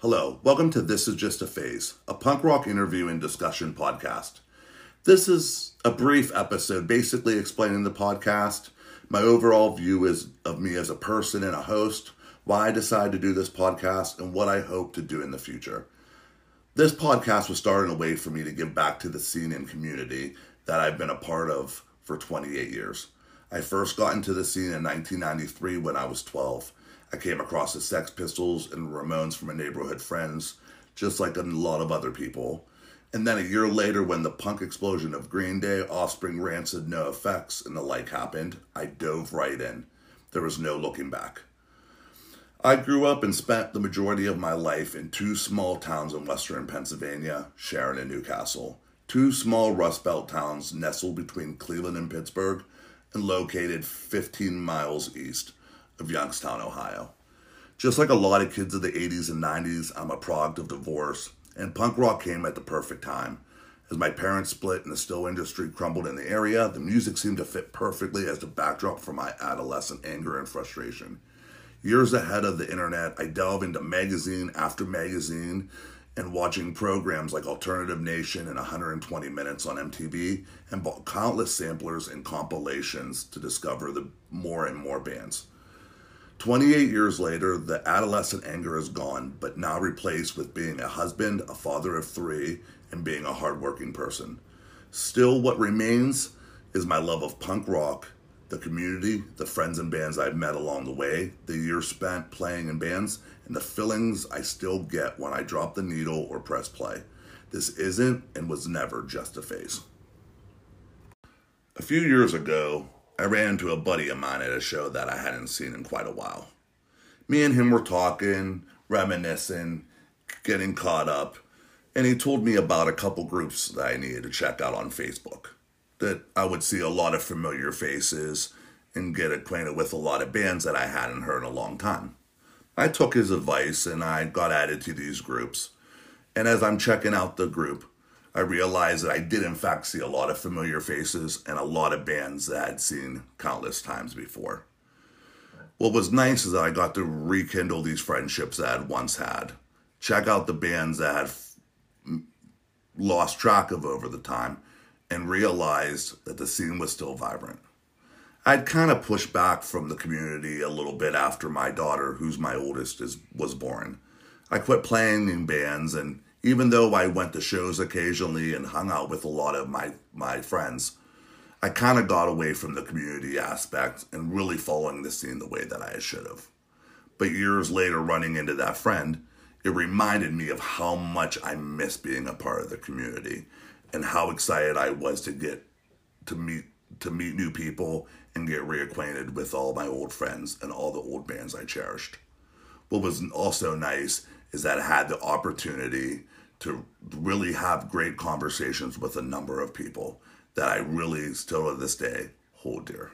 Hello, welcome to This Is Just a Phase, a punk rock interview and discussion podcast. This is a brief episode basically explaining the podcast, my overall view is of me as a person and a host, why I decided to do this podcast, and what I hope to do in the future. This podcast was started in a way for me to give back to the scene and community that I've been a part of for 28 years. I first got into the scene in 1993 when I was 12. I came across the Sex Pistols and Ramones from a neighborhood friends, just like a lot of other people. And then a year later, when the punk explosion of Green Day, Offspring, Rancid, NOFX, and the like happened, I dove right in. There was no looking back. I grew up and spent the majority of my life in two small towns in western Pennsylvania, Sharon and New Castle. Two small Rust Belt towns nestled between Cleveland and Pittsburgh and located 15 miles east of Youngstown, Ohio. Just like a lot of kids of the 80s and 90s, I'm a product of divorce, and punk rock came at the perfect time. As my parents split and the still industry crumbled in the area, the music seemed to fit perfectly as the backdrop for my adolescent anger and frustration. Years ahead of the internet, I delve into magazine after magazine and watching programs like Alternative Nation and 120 Minutes on MTV and bought countless samplers and compilations to discover the more and more bands. 28 years later, the adolescent anger is gone, but now replaced with being a husband, a father of three, and being a hardworking person. Still, what remains is my love of punk rock, the community, the friends and bands I've met along the way, the years spent playing in bands, and the feelings I still get when I drop the needle or press play. This isn't and was never just a phase. A few years ago, I ran into a buddy of mine at a show that I hadn't seen in quite a while. Me and him were talking, reminiscing, getting caught up, and he told me about a couple groups that I needed to check out on Facebook. That I would see a lot of familiar faces and get acquainted with a lot of bands that I hadn't heard in a long time. I took his advice and I got added to these groups. And as I'm checking out the group, I realized that I did, in fact, see a lot of familiar faces and a lot of bands that I'd seen countless times before. What was nice is that I got to rekindle these friendships that I'd once had, check out the bands that I had lost track of over the time, and realized that the scene was still vibrant. I'd kind of pushed back from the community a little bit after my daughter, who's my oldest, is was born. I quit playing in bands and even though I went to shows occasionally and hung out with a lot of my, my friends, I kind of got away from the community aspect and really following the scene the way that I should have. But years later, running into that friend, it reminded me of how much I miss being a part of the community and how excited I was to get to meet to meet new people and get reacquainted with all my old friends and all the old bands I cherished. What was also nice is that I had the opportunity to really have great conversations with a number of people that I really still to this day hold dear.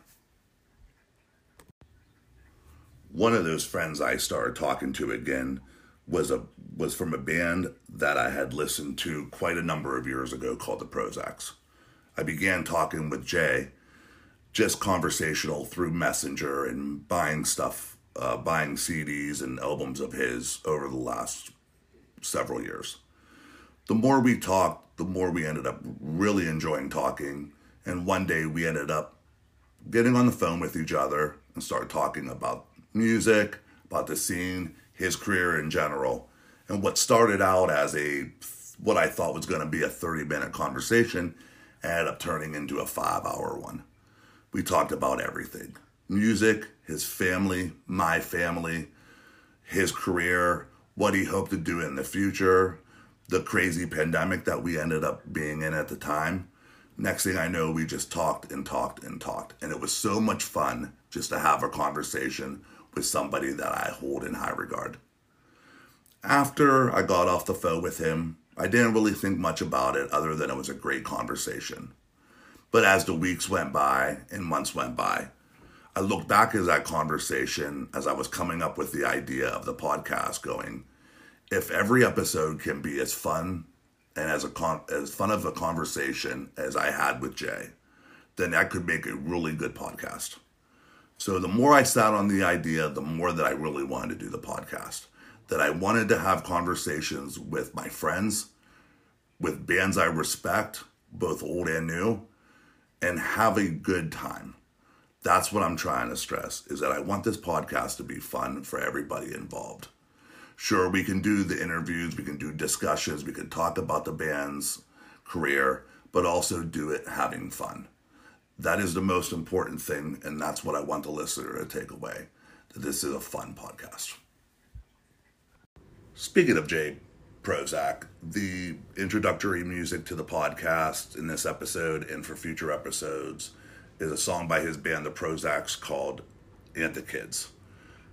One of those friends I started talking to again was a was from a band that I had listened to quite a number of years ago called the Prozacs. I began talking with Jay, just conversational through Messenger and buying stuff, uh, buying CDs and albums of his over the last several years the more we talked, the more we ended up really enjoying talking. And one day we ended up getting on the phone with each other and started talking about music, about the scene, his career in general. And what started out as a what I thought was going to be a 30 minute conversation ended up turning into a five hour one. We talked about everything music, his family, my family, his career, what he hoped to do in the future, the crazy pandemic that we ended up being in at the time. Next thing I know, we just talked and talked and talked. And it was so much fun just to have a conversation with somebody that I hold in high regard. After I got off the phone with him, I didn't really think much about it other than it was a great conversation. But as the weeks went by and months went by, I looked back at that conversation as I was coming up with the idea of the podcast going, if every episode can be as fun and as a con- as fun of a conversation as I had with Jay, then that could make a really good podcast. So the more I sat on the idea, the more that I really wanted to do the podcast. that I wanted to have conversations with my friends, with bands I respect, both old and new, and have a good time. That's what I'm trying to stress is that I want this podcast to be fun for everybody involved. Sure, we can do the interviews, we can do discussions, we can talk about the band's career, but also do it having fun. That is the most important thing, and that's what I want the listener to take away that this is a fun podcast. Speaking of Jay Prozac, the introductory music to the podcast in this episode and for future episodes is a song by his band, the Prozacs, called "And the Kids."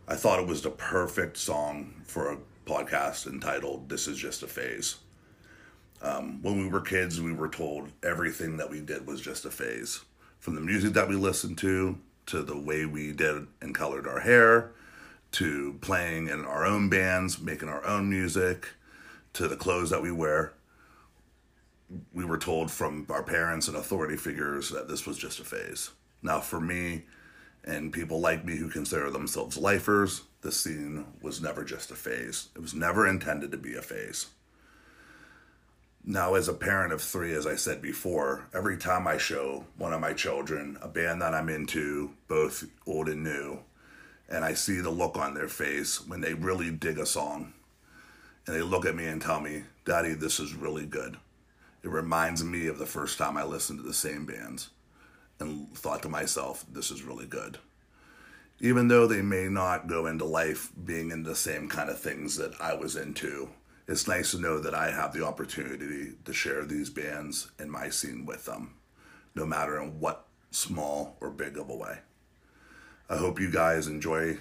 I thought it was the perfect song for a podcast entitled This Is Just a Phase. Um, when we were kids, we were told everything that we did was just a phase. From the music that we listened to, to the way we did and colored our hair, to playing in our own bands, making our own music, to the clothes that we wear. We were told from our parents and authority figures that this was just a phase. Now, for me and people like me who consider themselves lifers, the scene was never just a phase. It was never intended to be a phase. Now, as a parent of three, as I said before, every time I show one of my children a band that I'm into, both old and new, and I see the look on their face when they really dig a song, and they look at me and tell me, Daddy, this is really good. It reminds me of the first time I listened to the same bands and thought to myself, this is really good. Even though they may not go into life being into the same kind of things that I was into it's nice to know that I have the opportunity to share these bands in my scene with them, no matter in what small or big of a way. I hope you guys enjoy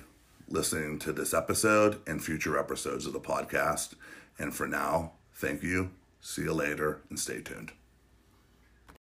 listening to this episode and future episodes of the podcast. And for now, thank you, see you later, and stay tuned.